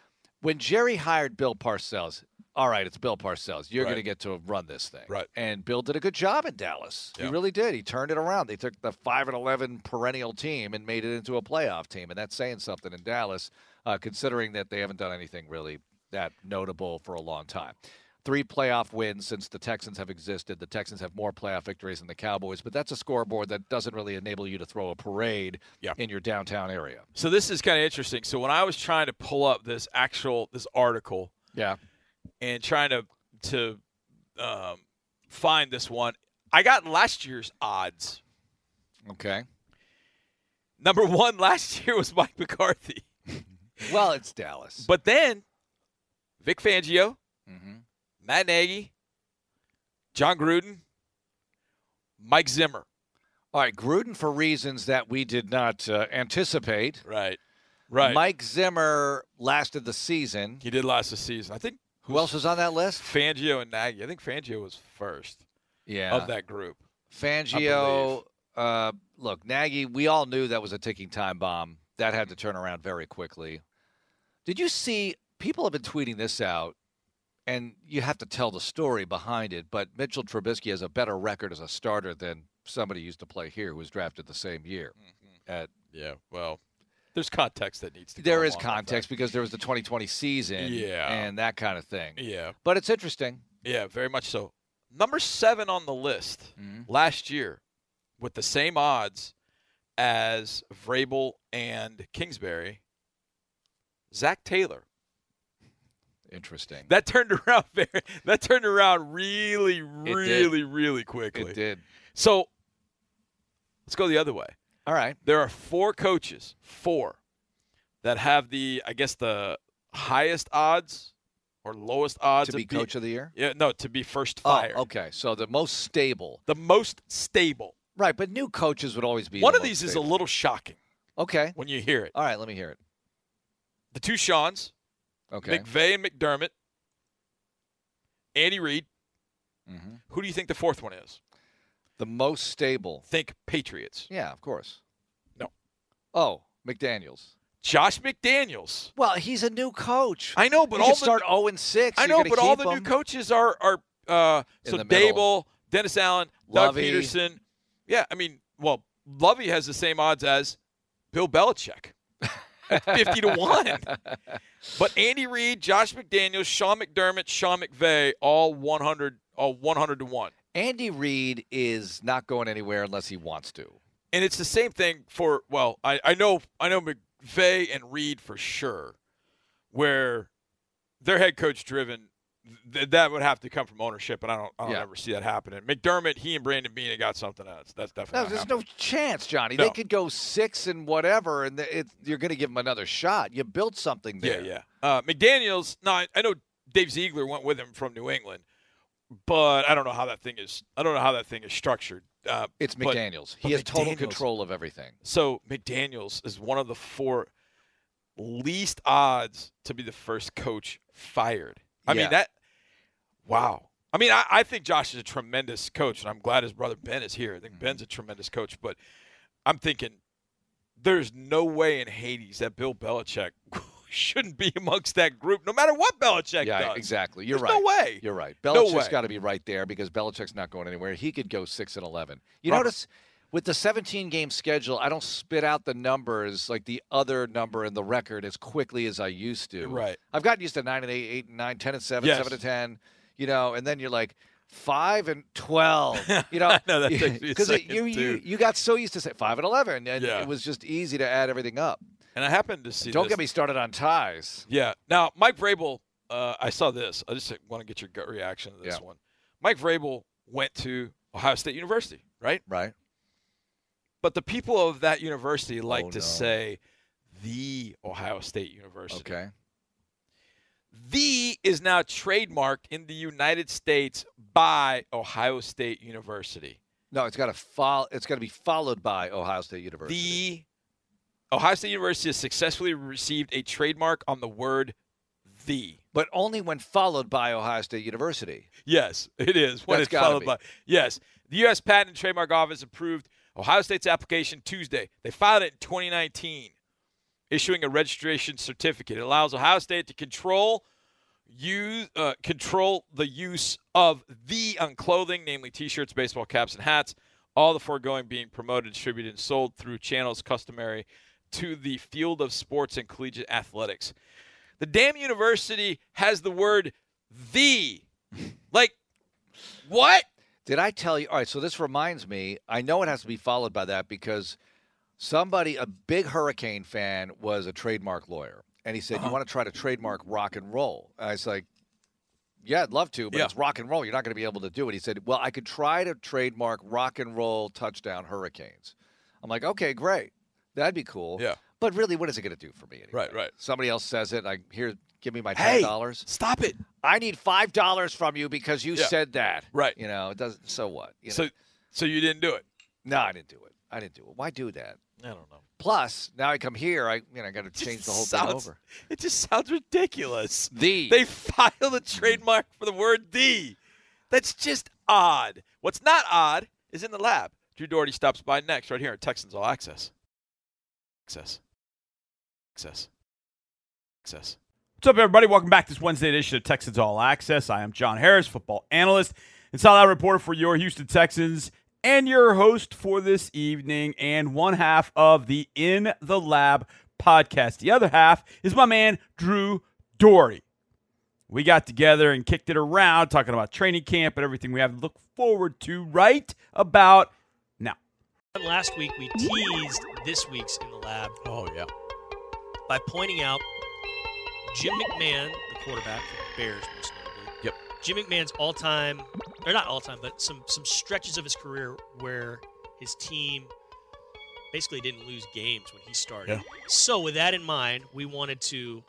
Speaker 2: when Jerry hired Bill Parcells, all right, it's Bill Parcells. You're
Speaker 1: Right.
Speaker 2: going to get to run this thing,
Speaker 1: Right.
Speaker 2: And Bill did a good job in Dallas.
Speaker 1: Yeah.
Speaker 2: He really did. He turned it around. They took the five and eleven perennial team and made it into a playoff team, and that's saying something in Dallas, uh, considering that they haven't done anything really that notable for a long time. Three playoff wins since the Texans have existed. The Texans have more playoff victories than the Cowboys, but that's a scoreboard that doesn't really enable you to throw a parade
Speaker 1: Yeah.
Speaker 2: in your downtown area.
Speaker 1: So this is kind of interesting. So when I was trying to pull up this actual this article
Speaker 2: Yeah.
Speaker 1: and trying to to um, find this one, I got last year's odds.
Speaker 2: Okay.
Speaker 1: Number one last year was Mike McCarthy,
Speaker 2: Well, it's Dallas.
Speaker 1: but then Vic Fangio,
Speaker 2: mm-hmm.
Speaker 1: Matt Nagy, Jon Gruden, Mike Zimmer.
Speaker 2: All right, Gruden for reasons that we did not uh, anticipate.
Speaker 1: Right. Right.
Speaker 2: Mike Zimmer lasted the season.
Speaker 1: He did last the season. I think
Speaker 2: Who else was on that list?
Speaker 1: Fangio and Nagy. I think Fangio was first
Speaker 2: Yeah.
Speaker 1: of that group.
Speaker 2: Fangio, uh, look, Nagy, we all knew that was a ticking time bomb. That had to turn around very quickly. Did you see? People have been tweeting this out, and you have to tell the story behind it. But Mitchell Trubisky has a better record as a starter than somebody used to play here who was drafted the same year. At
Speaker 1: Yeah. Well, there's context that needs to.
Speaker 2: there is context because there was the 2020 season,
Speaker 1: Yeah.
Speaker 2: and that kind of thing.
Speaker 1: Yeah.
Speaker 2: But it's interesting.
Speaker 1: Yeah. Very much so. Number seven on the list
Speaker 2: Mhm.
Speaker 1: last year, with the same odds as Vrabel and Kingsbury, Zac Taylor.
Speaker 2: Interesting.
Speaker 1: That turned around very. That turned around really, really, really quickly.
Speaker 2: It did.
Speaker 1: So let's go the other way.
Speaker 2: All right.
Speaker 1: There are four coaches, four, that have the, I guess, the highest odds or lowest odds
Speaker 2: To be
Speaker 1: of
Speaker 2: coach of the year?
Speaker 1: Yeah, no, to be first oh, fired.
Speaker 2: Oh, okay. So the most stable.
Speaker 1: The most stable.
Speaker 2: Right, but new coaches would always be
Speaker 1: One
Speaker 2: the
Speaker 1: of these is a little shocking
Speaker 2: Okay.
Speaker 1: when you hear it.
Speaker 2: All right, let me hear it.
Speaker 1: The two Seans,
Speaker 2: Okay.
Speaker 1: McVay and McDermott, Andy Reid.
Speaker 2: hmm
Speaker 1: Who do you think the fourth one is?
Speaker 2: The most stable.
Speaker 1: Think Patriots.
Speaker 2: Yeah, of course.
Speaker 1: No.
Speaker 2: Oh, McDaniels.
Speaker 1: Josh McDaniels.
Speaker 2: Well, he's a new coach.
Speaker 1: I know, but all the
Speaker 2: start 0 and 6.
Speaker 1: I know, but all the new coaches are are uh, so. Daboll, Dennis Allen, Doug
Speaker 2: Lovie.
Speaker 1: Pederson. Yeah, I mean, well, Lovie has the same odds as Bill Belichick, at fifty to one. But Andy Reid, Josh McDaniels, Sean McDermott, Sean McVay, all one hundred, all one hundred to one.
Speaker 2: Andy Reid is not going anywhere unless he wants to.
Speaker 1: And it's the same thing for well, I, I know I know McVay and Reid for sure, where they're head coach driven. Th- that would have to come from ownership, and I don't I don't
Speaker 2: Yeah.
Speaker 1: ever see that happening. McDermott, he and Brandon Beane got something else. That's definitely
Speaker 2: No,
Speaker 1: not
Speaker 2: there's
Speaker 1: happening.
Speaker 2: no chance, Johnny.
Speaker 1: No.
Speaker 2: They could go six and whatever, and it, you're going to give them another shot. You built something there.
Speaker 1: yeah. Uh, McDaniels. No, I, I know Dave Ziegler went with him from New England, but I don't know how that thing is. I don't know how that thing is structured. Uh,
Speaker 2: It's McDaniels.
Speaker 1: but
Speaker 2: he has total control of everything.
Speaker 1: So McDaniels is one of the four least odds to be the first coach fired. I
Speaker 2: Yeah.
Speaker 1: mean that. Wow. I mean, I, I think Josh is a tremendous coach, and I'm glad his brother Ben is here. I
Speaker 2: Mm-hmm.
Speaker 1: think Ben's a tremendous coach, but I'm thinking there's no way in Hades that Bill Belichick shouldn't be amongst that group, no matter what Belichick
Speaker 2: yeah,
Speaker 1: does.
Speaker 2: exactly. You're
Speaker 1: There's
Speaker 2: right.
Speaker 1: no way.
Speaker 2: You're right.
Speaker 1: No
Speaker 2: Belichick's
Speaker 1: way.
Speaker 2: got to be right there because Belichick's not going anywhere. He could go six and eleven. You
Speaker 1: Robert.
Speaker 2: notice with the 17 game schedule, I don't spit out the numbers like the other number in the record as quickly as I used to.
Speaker 1: Right.
Speaker 2: I've gotten used to nine and eight, eight and nine, ten and seven,
Speaker 1: Yes.
Speaker 2: seven and ten. You know, and then you're like five and twelve. You know,
Speaker 1: I know, that takes me a
Speaker 2: because
Speaker 1: second,
Speaker 2: you, you you got so used to say five and eleven, and
Speaker 1: Yeah.
Speaker 2: it was just easy to add everything up.
Speaker 1: And I happened to see.
Speaker 2: Don't
Speaker 1: this.
Speaker 2: get me started on ties.
Speaker 1: Yeah. Now, Mike Vrabel, uh, I saw this. I just want to get your gut reaction to this
Speaker 2: Yeah.
Speaker 1: one. Mike Vrabel went to Ohio State University, right?
Speaker 2: Right.
Speaker 1: But the people of that university like
Speaker 2: Oh,
Speaker 1: to
Speaker 2: no.
Speaker 1: say the Ohio State University.
Speaker 2: Okay.
Speaker 1: The is now trademarked in the United States by Ohio State University.
Speaker 2: No, it's got to follow. It's got to be followed by Ohio State University.
Speaker 1: The Ohio State University has successfully received a trademark on the word the.
Speaker 2: but only when followed by Ohio State University.
Speaker 1: Yes, it is. When
Speaker 2: That's
Speaker 1: it's followed
Speaker 2: be.
Speaker 1: by yes, the U.S. Patent and Trademark Office approved Ohio State's application Tuesday. They filed it in 2019, issuing a registration certificate. It allows Ohio State to control use uh, control the use of the on clothing, namely T-shirts, baseball caps, and hats. All the foregoing being promoted, distributed, and sold through channels customary to the field of sports and collegiate athletics. The damn university has the word the. Like, what?
Speaker 2: Did I tell you? All right, so this reminds me. I know it has to be followed by that because somebody, a big Hurricane fan, was a trademark lawyer, and he said,
Speaker 1: Uh-huh.
Speaker 2: "You want to try to trademark rock and roll?" And I was like, "Yeah, I'd love to, but
Speaker 1: Yeah.
Speaker 2: it's rock and roll. You're not going to be able to do it." He said, "Well, I could try to trademark rock and roll touchdown Hurricanes." I'm like, "Okay, great, that'd be cool."
Speaker 1: Yeah.
Speaker 2: But really, what is it going to do for me? Anyway?
Speaker 1: Right, right.
Speaker 2: Somebody else says it. I here, give me my
Speaker 1: Hey,
Speaker 2: ten dollars.
Speaker 1: stop it.
Speaker 2: I need five dollars from you because you
Speaker 1: Yeah.
Speaker 2: said that.
Speaker 1: Right.
Speaker 2: You know, it doesn't. So what? You know?
Speaker 1: So, so you didn't do it.
Speaker 2: No, I didn't do it. I didn't do it. Why do that?
Speaker 1: I don't know.
Speaker 2: Plus, now I come here, I you know I got to change the whole
Speaker 1: sounds-
Speaker 2: thing over.
Speaker 1: It just sounds ridiculous.
Speaker 2: The
Speaker 1: They filed a trademark for the word "the." That's just odd. What's not odd is in the lab. Drew Dougherty stops by next, right here at Texans All Access. Access. Access. Access.
Speaker 5: What's up, everybody? Welcome back to this Wednesday edition of Texans All Access. I am John Harris, football analyst and sideline reporter for your Houston Texans, and your host for this evening, and one half of the In the Lab podcast. The other half is my man, Drew Dougherty. We got together and kicked it around, talking about training camp and everything we have to look forward to right about now.
Speaker 3: Last week we teased this week's in the lab
Speaker 1: Oh yeah.
Speaker 3: by pointing out Jim McMahon, the quarterback for the Bears, most notably.
Speaker 1: Yep.
Speaker 3: Jim McMahon's all-time, or not all-time, but some some stretches of his career where his team basically didn't lose games when he started.
Speaker 1: Yeah.
Speaker 3: So with that in mind, we wanted to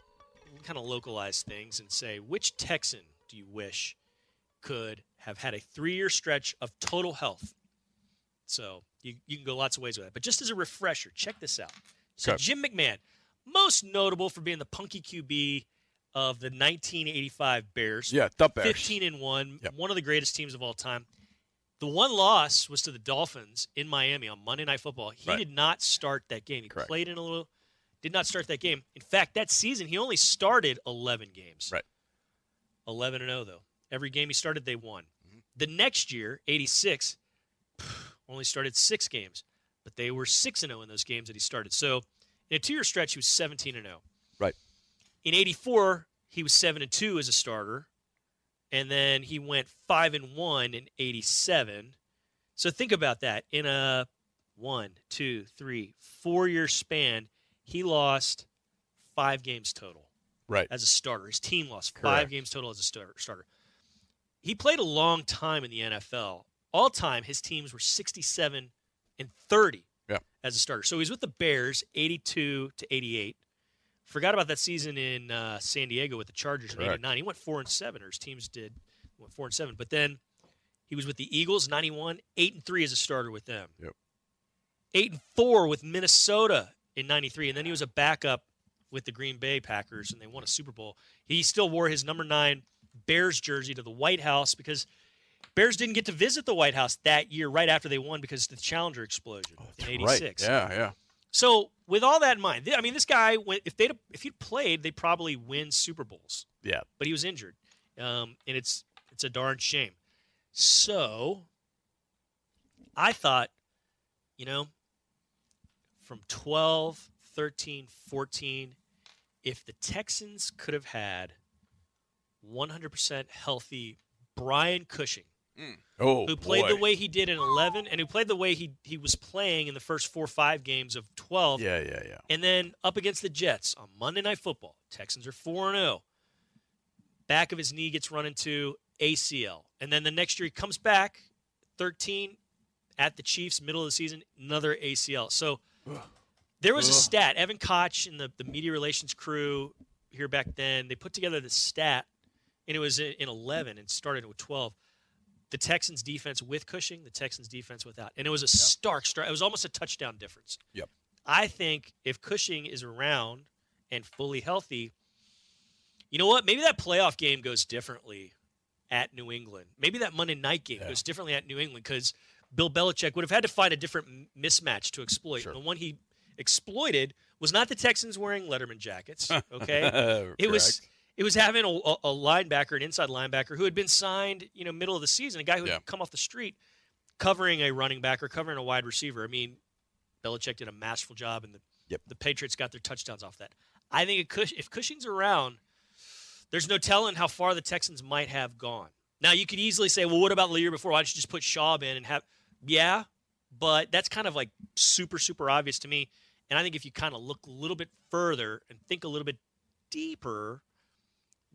Speaker 3: kind of localize things and say which Texan do you wish could have had a three-year stretch of total health? So you, you can go lots of ways with that. But just as a refresher, check this out. So
Speaker 1: Okay.
Speaker 3: Jim McMahon, most notable for being the punky QB of the 1985 Bears.
Speaker 1: Yeah, the Bears.
Speaker 3: 15 and 1,
Speaker 1: Yep.
Speaker 3: one of the greatest teams of all time. The one loss was to the Dolphins in Miami on Monday Night Football. He
Speaker 1: Right.
Speaker 3: did not start that game. He
Speaker 1: Correct.
Speaker 3: played in a little, did not start that game. In fact, that season he only started 11 games.
Speaker 1: Right.
Speaker 3: 11 and 0 though. Every game he started they won.
Speaker 1: Mm-hmm.
Speaker 3: The next year, 86, only started 6 games, but they were 6 and 0 in those games that he started. So, in a two-year stretch he was 17 and 0.
Speaker 1: Right.
Speaker 3: In 84, he was 7 and 2 as a starter and then he went five and one in '87. So think about that. In a one, two, three, four year span, he lost five games total
Speaker 1: Right.
Speaker 3: as a starter. His team lost
Speaker 1: Correct.
Speaker 3: five games total as a starter. Starter. He played a long time in the NFL. All time, his teams were 67 and 30
Speaker 1: Yeah.
Speaker 3: as a starter. So he's with the Bears 82 to 88. Forgot about that season in uh, San Diego with the Chargers in
Speaker 1: Correct.
Speaker 3: '89. He went four and seven, or his teams did went four and seven. But then he was with the Eagles '91, eight and three as a starter with them.
Speaker 1: Yep.
Speaker 3: Eight and four with Minnesota in '93, and then he was a backup with the Green Bay Packers, and they won a Super Bowl. He still wore his number nine Bears jersey to the White House because Bears didn't get to visit the White House that year right after they won because of the Challenger explosion in '86.
Speaker 1: Right. Yeah, yeah.
Speaker 3: So with all that in mind, I mean, this guy, went- if they if he'd played, they'd probably win Super Bowls.
Speaker 1: Yeah.
Speaker 3: But he was injured, um, and it's it's a darn shame. So I thought, you know, from 12, 13, 14, if the Texans could have had 100% healthy Brian Cushing, Mm.
Speaker 1: Oh,
Speaker 3: who played
Speaker 1: boy.
Speaker 3: the way he did in 11 and who played the way he he was playing in the first four or five games of 12
Speaker 1: Yeah, yeah, yeah.
Speaker 3: and then up against the Jets on Monday Night Football. Texans are 4 0. Back of his knee gets run into ACL. And then the next year he comes back 13 at the Chiefs, middle of the season, another ACL. So there was a stat. Evan Koch and the, the media relations crew here back then, they put together the stat, and it was in in 11 and started with 12 the Texans defense with Cushing, the Texans defense without. And it was a stark start. It was almost a touchdown difference.
Speaker 1: Yep.
Speaker 3: I think if Cushing is around and fully healthy, you know what? Maybe that playoff game goes differently at New England. Maybe that Monday night game
Speaker 1: Yeah.
Speaker 3: goes differently at New England because Bill Belichick would have had to find a different m- mismatch to exploit.
Speaker 1: Sure.
Speaker 3: The one he exploited was not the Texans wearing Letterman jackets. Okay. It was. It was having a, a, linebacker, an inside linebacker who had been signed, you know, middle of the season, a guy who
Speaker 1: Yeah.
Speaker 3: had come off the street, covering a running back or covering a wide receiver. I mean, Belichick did a masterful job, and the
Speaker 1: Yep.
Speaker 3: the Patriots got their touchdowns off that. I think Cush, if Cushing's around, there's no telling how far the Texans might have gone. Now you could easily say, well, what about the year before? Why don't you just put Schaub in and have? Yeah, but that's kind of like super super obvious to me. And I think if you kind of look a little bit further and think a little bit deeper,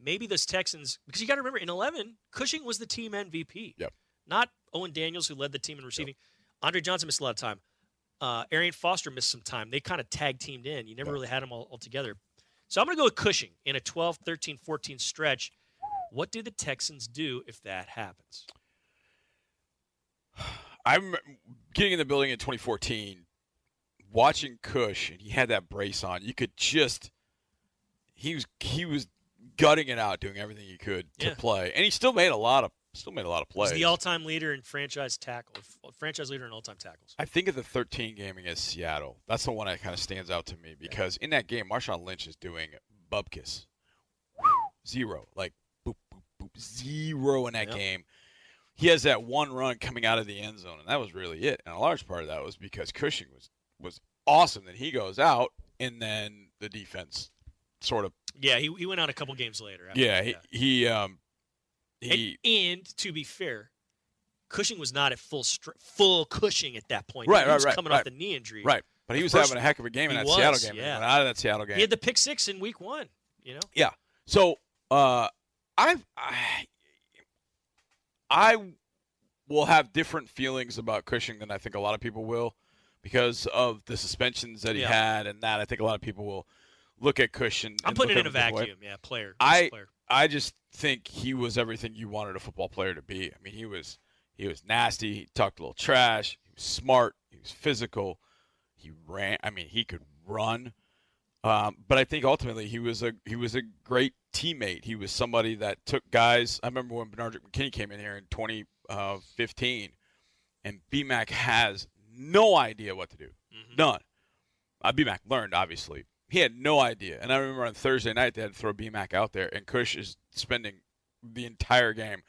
Speaker 3: maybe those Texans, because you got to remember in 11, Cushing was the team MVP.
Speaker 1: Yep.
Speaker 3: Not Owen Daniels, who led the team in receiving. Andre Johnson missed a lot of time. Uh, Arian Foster missed some time. They kind of tag teamed in. You never
Speaker 1: Yep.
Speaker 3: really had them all, all together. So I'm going to go with Cushing in a 12, 13, 14 stretch. What do the Texans do if that happens?
Speaker 1: I'm getting in the building in 2014, watching Cush, and he had that brace on. You could just he was he was gutting it out, doing everything he could to play, and he still made a lot of still made a lot of plays.
Speaker 3: He's the all-time leader in franchise tackle, franchise leader in all-time tackles.
Speaker 1: I think of the 13 game against Seattle. That's the one that kind of stands out to me because in that game, Marshawn Lynch is doing bubkiss. Zero. Like, boop, boop, boop. Zero in that
Speaker 3: Yep.
Speaker 1: game. He has that one run coming out of the end zone, and that was really it. And a large part of that was because Cushing was, was awesome. Then he goes out, and then the defense sort of,
Speaker 3: Yeah, he, he went out a couple games later.
Speaker 1: yeah, he, he, um, he,
Speaker 3: and, and to be fair, Cushing was not at full str- full Cushing at that point.
Speaker 1: Right,
Speaker 3: he
Speaker 1: right,
Speaker 3: was
Speaker 1: right,
Speaker 3: coming
Speaker 1: right.
Speaker 3: off the knee injury.
Speaker 1: right. But he was
Speaker 3: first-
Speaker 1: having a heck of a game in that Seattle game.
Speaker 3: Yeah.
Speaker 1: out of that Seattle game.
Speaker 3: He had the pick six in week one. You know,
Speaker 1: Yeah. So uh, I've I, I will have different feelings about Cushing than I think a lot of people will because of the suspensions that he
Speaker 3: Yeah.
Speaker 1: had and that I think a lot of people will look at Cushing.
Speaker 3: I'm putting it in a
Speaker 1: him different way.
Speaker 3: vacuum. Yeah, player.
Speaker 1: I-
Speaker 3: Just player.
Speaker 1: I just think he was everything you wanted a football player to be. I mean, he was he was nasty. He talked a little trash. He was smart. He was physical. He ran. I mean, he could run. Um, but I think ultimately he was a he was a great teammate. He was somebody that took guys. I remember when Bernard McKinney came in here in 2015, and BMAC has no idea what to do.
Speaker 3: Mhm.
Speaker 1: None. Uh, BMAC learned, obviously. He had no idea. And I remember on Thursday night, they had to throw BMAC out there, and Kush is spending the entire game.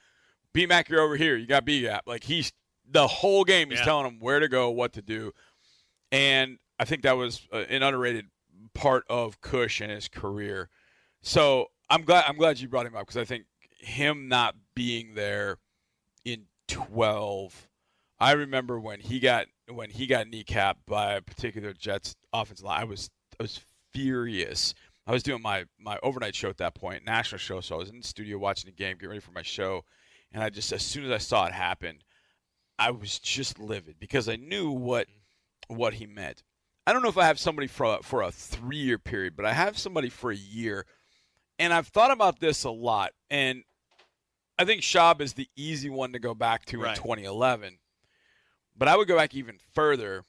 Speaker 1: BMAC, you're over here. You got B gap. Like, he's the whole game, he's
Speaker 3: Yeah.
Speaker 1: telling him where to go, what to do. And I think that was uh, an underrated part of Kush in his career. So I'm glad I'm glad you brought him up because I think him not being there in 12 I remember when he got when he got kneecapped by a particular Jets offensive line. I was I was furious. I was doing my my overnight show at that point, national show. So I was in the studio watching the game, getting ready for my show, and I just as soon as I saw it happen, I was just livid because I knew what what he meant. I don't know if I have somebody for a, for a three year period, but I have somebody for a year, and I've thought about this a lot. And I think Schaub is the easy one to go back to
Speaker 3: Right.
Speaker 1: in 2011. But I would go back even further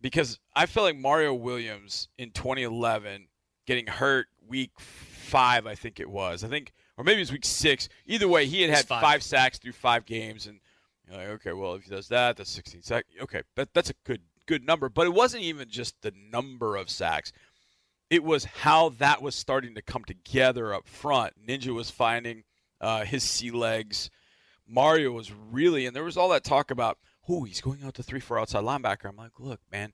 Speaker 1: because I feel like Mario Williams in 2011 getting hurt week five, I think it was. I think, or maybe it was week six. Either way, he had had
Speaker 3: five.
Speaker 1: five. sacks through five games, and you're like, okay, well, if he does that, that's 16 sacks. Okay, that, that's a good good number. But it wasn't even just the number of sacks. It was how that was starting to come together up front. Ninja was finding uh, his sea legs. Mario was really, and there was all that talk about, oh, he's going out to three four outside linebacker. I'm like, look, man,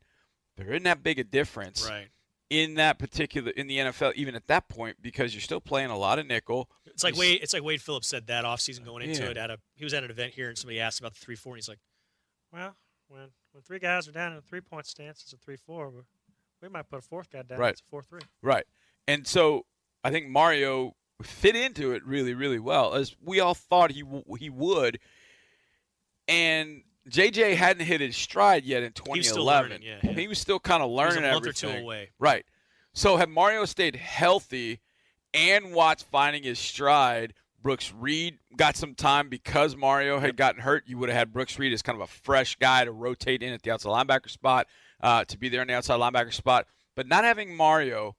Speaker 1: there isn't that big a difference
Speaker 3: Right.
Speaker 1: in that particular in the NFL, even at that point, because you're still playing a lot of nickel.
Speaker 3: It's like Wade. It's like Wade Phillips said that offseason going into
Speaker 1: Yeah.
Speaker 3: it. At a he was at an event here, and somebody asked about the three four, and he's like, "Well, when when three guys are down in a three point stance, it's a three four. We, might put a fourth guy down.
Speaker 1: Right.
Speaker 3: It's a four three.
Speaker 1: Right. And so I think Mario fit into it really, really well, as we all thought he w- he would. And JJ hadn't hit his stride yet in
Speaker 3: He was still
Speaker 1: 2011.
Speaker 3: yeah, yeah.
Speaker 1: He was still kind of
Speaker 3: He
Speaker 1: learning
Speaker 3: a month
Speaker 1: everything.
Speaker 3: or two away.
Speaker 1: Right. So had Mario stayed healthy and Watts finding his stride, Brooks Reed got some time because Mario had gotten hurt. You would have had Brooks Reed as kind of a fresh guy to rotate in at the outside linebacker spot, uh, to be there in the outside linebacker spot. But not having Mario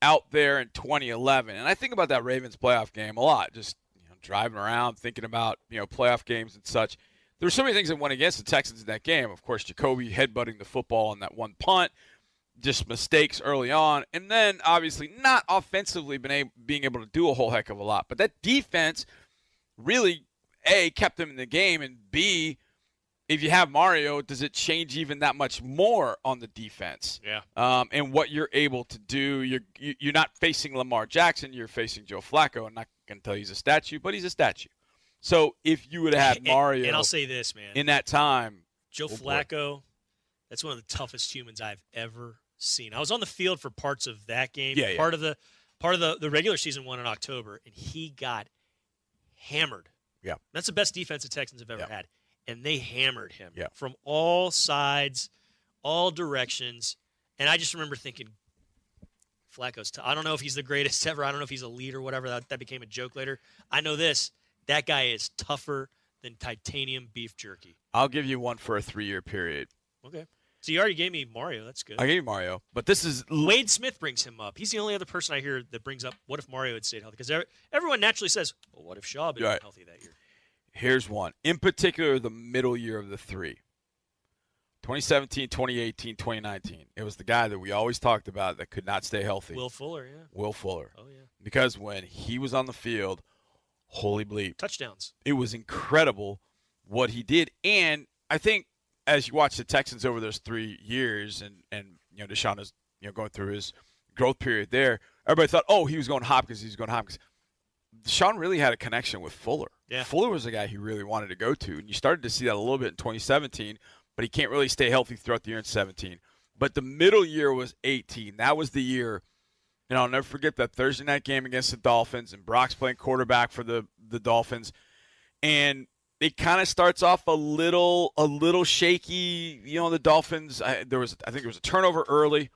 Speaker 1: out there in 2011, and I think about that Ravens playoff game a lot. Just you know, driving around, thinking about you know playoff games and such. There were so many things that went against the Texans in that game. Of course, Jacoby headbutting the football on that one punt just mistakes early on, and then obviously not offensively been able, being able to do a whole heck of a lot. But that defense really a kept them in the game, and b if you have Mario, does it change even that much more on the defense?
Speaker 3: Yeah.
Speaker 1: Um, and what you're able to do, you're you- you're not facing Lamar Jackson, you're facing Joe Flacco. I'm not going to tell you he's a statue, but he's a statue. So if you would have had Mario
Speaker 3: And, I'll say this, man.
Speaker 1: in that time,
Speaker 3: Joe
Speaker 1: Oh, boy.
Speaker 3: Flacco, that's one of the toughest humans I've ever seen. I was on the field for parts of that game,
Speaker 1: Yeah, yeah.
Speaker 3: part of the part of the, the regular season one in October, and he got hammered.
Speaker 1: Yeah.
Speaker 3: That's the best defense the Texans have ever
Speaker 1: Yeah.
Speaker 3: had. And they hammered him
Speaker 1: Yeah.
Speaker 3: from all sides, all directions. And I just remember thinking, Flacco's. T- I don't know if he's the greatest ever. I don't know if he's a leader, whatever. That, that became a joke later. I know this. That guy is tougher than titanium beef jerky.
Speaker 1: I'll give you one for a three-year period.
Speaker 3: Okay. So you already gave me Mario. That's good.
Speaker 1: I gave you Mario, but this is
Speaker 3: Wade Smith brings him up. He's the only other person I hear that brings up what if Mario had stayed healthy? Because everyone naturally says, well, what if Schaub had been
Speaker 1: Right.
Speaker 3: healthy that year?
Speaker 1: Here's one. In particular, the middle year of the three 2017, 2018, 2019. It was the guy that we always talked about that could not stay healthy.
Speaker 3: Will Fuller, yeah.
Speaker 1: Will Fuller.
Speaker 3: Oh, yeah.
Speaker 1: Because when he was on the field, holy bleep,
Speaker 3: Touchdowns.
Speaker 1: it was incredible what he did. And I think as you watch the Texans over those three years, and and you know Deshaun is you know going through his growth period there, everybody thought, oh, he was going Hopkins, he was going Hopkins. Deshaun really had a connection with Fuller.
Speaker 3: Yeah.
Speaker 1: Fuller was the guy he really wanted to go to, and you started to see that a little bit in 2017. But he can't really stay healthy throughout the year in 17. But the middle year was 18. That was the year. And I'll never forget that Thursday night game against the Dolphins, and Brock's playing quarterback for the the Dolphins, and it kind of starts off a little a little shaky. You know, the Dolphins. I, there was I think there was a turnover early,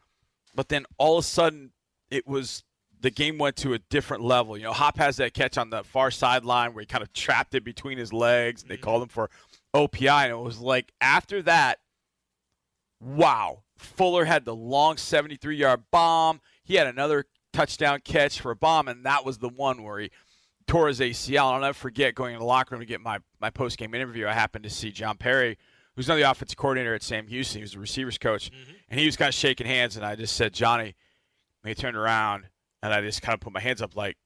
Speaker 1: but then all of a sudden it was the game went to a different level. You know, Hop has that catch on the far sideline where he kind of trapped it between his legs. And they mm-hmm. called him for OPI, and it was like after that, wow. Fuller had the long 73 yard bomb. He had another touchdown catch for a bomb, and that was the one where he tore his ACL. And I'll never forget going in the locker room to get my, my post game interview. I happened to see John Perry, who's now the offensive coordinator at Sam Houston. He was the receivers coach, mm-hmm. and he was kind of shaking hands. And I just said, Johnny, and he turned around, and I just kind of put my hands up, like,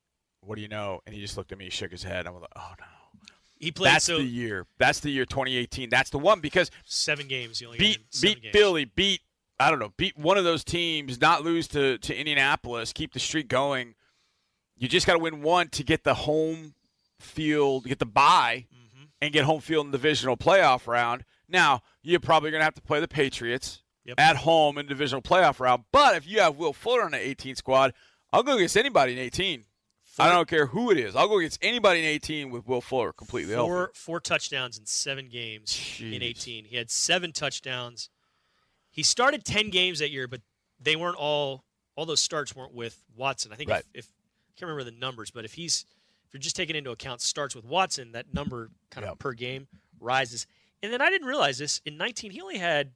Speaker 1: what do you know? And he just looked at me, shook his head. I was like, oh no.
Speaker 3: He played
Speaker 1: That's
Speaker 3: so
Speaker 1: the year. That's the year 2018. That's the one because
Speaker 3: seven games. He only
Speaker 1: beat beat
Speaker 3: games.
Speaker 1: Philly, beat I don't know, beat one of those teams, not lose to to Indianapolis, keep the streak going. You just got to win one to get the home field, get the bye,
Speaker 3: Mm-hmm.
Speaker 1: and get home field in the divisional playoff round. Now you're probably going to have to play the Patriots
Speaker 3: Yep.
Speaker 1: at home in the divisional playoff round. But if you have Will Fuller on the 18 squad, I'll go against anybody in 18. I don't care who it is. I'll go against anybody in 18 with Will Fuller completely healthy.
Speaker 3: Four four touchdowns in seven games in 18. He had seven touchdowns. He started 10 games that year, but they weren't all all those starts weren't with Watson. I think
Speaker 1: Right.
Speaker 3: if, if I can't remember the numbers, but if he's if you're just taking into account starts with Watson, that number kind of
Speaker 1: Yep.
Speaker 3: per game rises. And then I didn't realize this in 19 he only had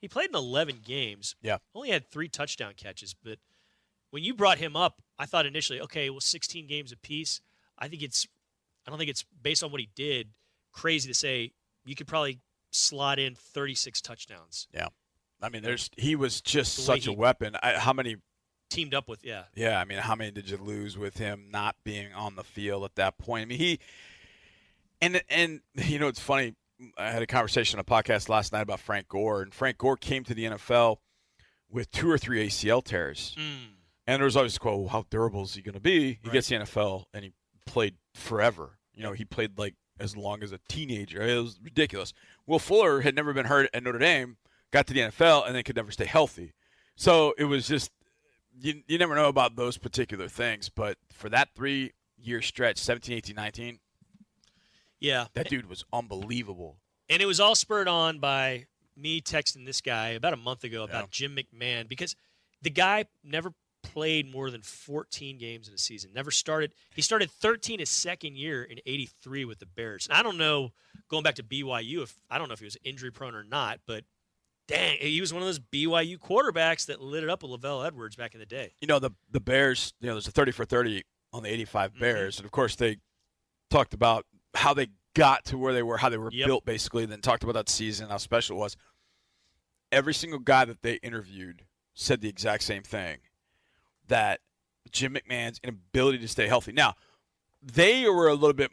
Speaker 3: he played in 11 games.
Speaker 1: Yeah.
Speaker 3: Only had 3 touchdown catches, but when you brought him up, I thought initially, okay, well 16 games apiece. I think it's I don't think it's based on what he did crazy to say you could probably slot in 36 touchdowns.
Speaker 1: I mean, there's he was just
Speaker 3: The
Speaker 1: such a weapon. I, how many?
Speaker 3: Teamed up with yeah.
Speaker 1: Yeah, I mean, how many did you lose with him not being on the field at that point? I mean, he and and you know it's funny. I had a conversation on a podcast last night about Frank Gore, and Frank Gore came to the NFL with two or three ACL tears,
Speaker 3: Mm.
Speaker 1: and there was always a quote, well, "How durable is he going to be?" He
Speaker 3: Right.
Speaker 1: gets the NFL and he played forever. You know, he played like as long as a teenager. It was ridiculous. Will Fuller had never been hurt at Notre Dame, got to the NFL, and then could never stay healthy. So it was just you, you never know about those particular things. But for that three year stretch, 17, 18, 19,
Speaker 3: Yeah.
Speaker 1: that dude was unbelievable.
Speaker 3: And it was all spurred on by me texting this guy about a month ago about
Speaker 1: Yeah.
Speaker 3: Jim McMahon because the guy never played more than 14 games in a season. Never started. He started 13 his second year in 83 with the Bears. And I don't know, going back to BYU, if I don't know if he was injury prone or not, but dang, he was one of those BYU quarterbacks that lit it up with LaVell Edwards back in the day.
Speaker 1: You know, the the Bears, you know, there's a 30 for 30 on the 85
Speaker 3: Mm-hmm.
Speaker 1: Bears. And of course, they talked about how they got to where they were, how they were
Speaker 3: Yep.
Speaker 1: built, basically, and then talked about that season, how special it was. Every single guy that they interviewed said the exact same thing that Jim McMahon's inability to stay healthy. Now, they were a little bit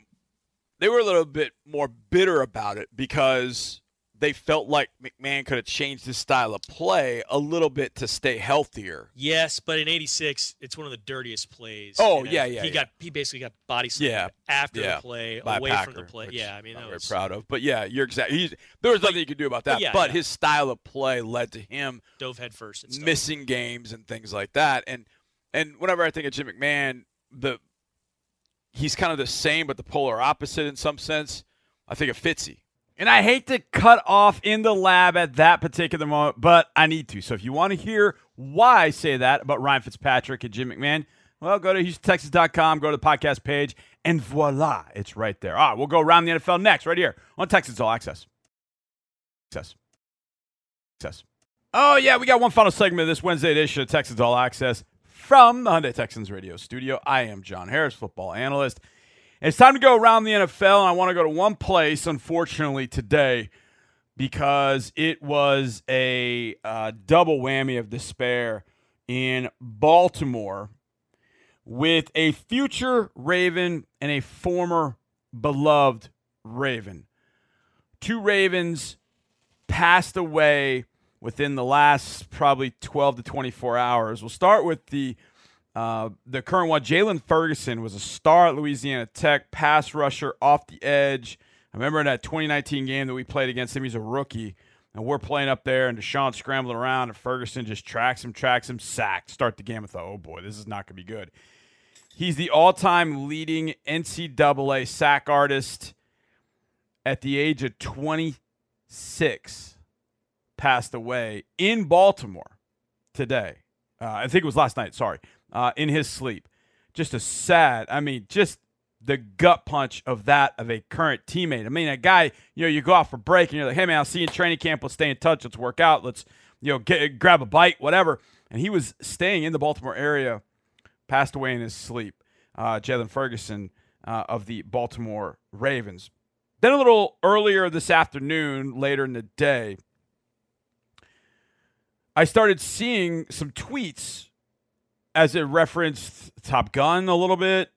Speaker 1: they were a little bit more bitter about it because they felt like McMahon could have changed his style of play a little bit to stay healthier.
Speaker 3: Yes, but in '86, it's one of the dirtiest plays.
Speaker 1: Oh,
Speaker 3: I-
Speaker 1: yeah, yeah,
Speaker 3: He
Speaker 1: yeah.
Speaker 3: got he basically got body slammed
Speaker 1: Yeah,
Speaker 3: after
Speaker 1: yeah,
Speaker 3: the play,
Speaker 1: by
Speaker 3: away
Speaker 1: Packer,
Speaker 3: from the play. Yeah, I mean
Speaker 1: I'm very proud of. But yeah, you're exactly. There was nothing you could do about that.
Speaker 3: yeah,
Speaker 1: but
Speaker 3: yeah.
Speaker 1: his style of play led to him
Speaker 3: dove head first. And stuff.
Speaker 1: missing games and things like that. And and whenever I think of Jim McMahon, the he's kind of the same but the polar opposite in some sense. I think of Fitzy.
Speaker 5: And I hate to cut off in the lab at that particular moment, but I need to. So if you want to hear why I say that about Ryan Fitzpatrick and Jim McMahon, well, go to HoustonTexans.com, go to the podcast page,
Speaker 1: And voila, it's right there. All right, we'll go around the NFL next, right here on Texans All Access. Access. Access. Oh, yeah, we got one final segment of this Wednesday edition of Texans All Access from the Hyundai Texans radio studio. I am John Harris, football analyst. It's time to go around the NFL, and I want to go to one place, unfortunately, today because it was a uh, double whammy of despair in Baltimore with a future Raven and a former beloved Raven. Two Ravens passed away within the last probably 12 to 24 hours. We'll start with the uh, the current one. Jaylon Ferguson was a star at Louisiana Tech, pass rusher off the edge. I remember in that 2019 game that we played against him, he's a rookie. And we're playing up there, and Deshaun scrambling around, and Ferguson just tracks him, tracks him, sacked. Start the game with, thought, oh boy, this is not going to be good. He's the all time leading NCAA sack artist at the age of 26. Passed away in Baltimore today. Uh, I think it was last night, sorry, uh, in his sleep. Just a sad, I mean, just the gut punch of that of a current teammate. I mean, a guy, you know, you go out for break and you're like, hey, man, I'll see you in training camp. Let's stay in touch. Let's work out. Let's, you know, get, grab a bite, whatever. And he was staying in the Baltimore area, passed away in his sleep. Uh, Jaylon Ferguson uh, of the Baltimore Ravens. Then a little earlier this afternoon, later in the day, I started seeing some tweets as it referenced Top Gun a little bit.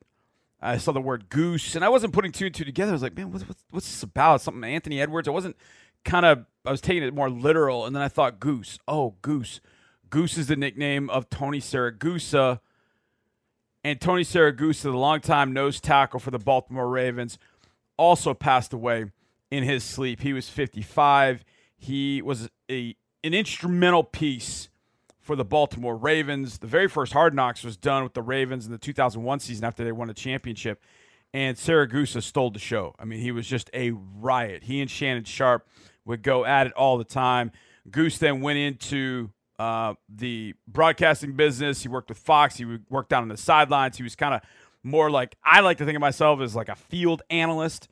Speaker 1: I saw the word goose, and I wasn't putting two and two together. I was like, man, what's, what's, what's this about? Something Anthony Edwards. I wasn't kind of, I was taking it more literal, and then I thought goose. Oh, goose. Goose is the nickname of Tony Siragusa. And Tony Siragusa, the longtime nose tackle for the Baltimore Ravens, also passed away in his sleep. He was 55. He was a an instrumental piece for the Baltimore Ravens. The very first Hard Knocks was done with the Ravens in the 2001 season after they won the championship. And Siragusa stole the show. I mean, he was just a riot. He and Shannon Sharpe would go at it all the time. Goose then went into uh, the broadcasting business. He worked with Fox. He worked down on the sidelines. He was kind of more like I like to think of myself as like a field analyst.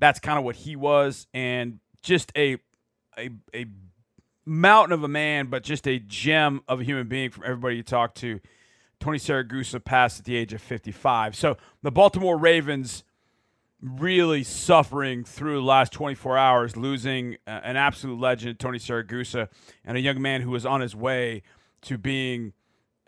Speaker 1: That's kind of what he was, and just a a a mountain of a man, but just a gem of a human being from everybody you talk to. Tony Siragusa passed at the age of 55. So the Baltimore Ravens really suffering through the last 24 hours, losing uh, an absolute legend, Tony Siragusa, and a young man who was on his way to being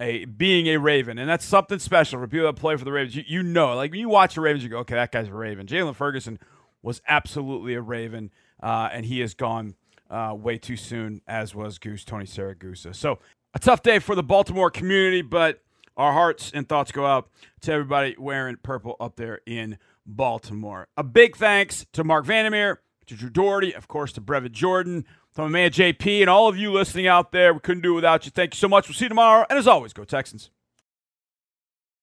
Speaker 1: a being a Raven, and that's something special for people that play for the Ravens. You, you know, like when you watch the Ravens, you go, okay, that guy's a Raven. Jaylon Ferguson was absolutely a Raven, uh, and he has gone uh, way too soon, as was Goose Tony Siragusa. So a tough day for the Baltimore community, but our hearts and thoughts go out to everybody wearing purple up there in Baltimore. A big thanks to Marc Vandermeer, to Drew Dougherty, of course, to Brevin Jordan, to my man JP, and all of you listening out there. We couldn't do it without you. Thank you so much. We'll see you tomorrow. And as always, go Texans.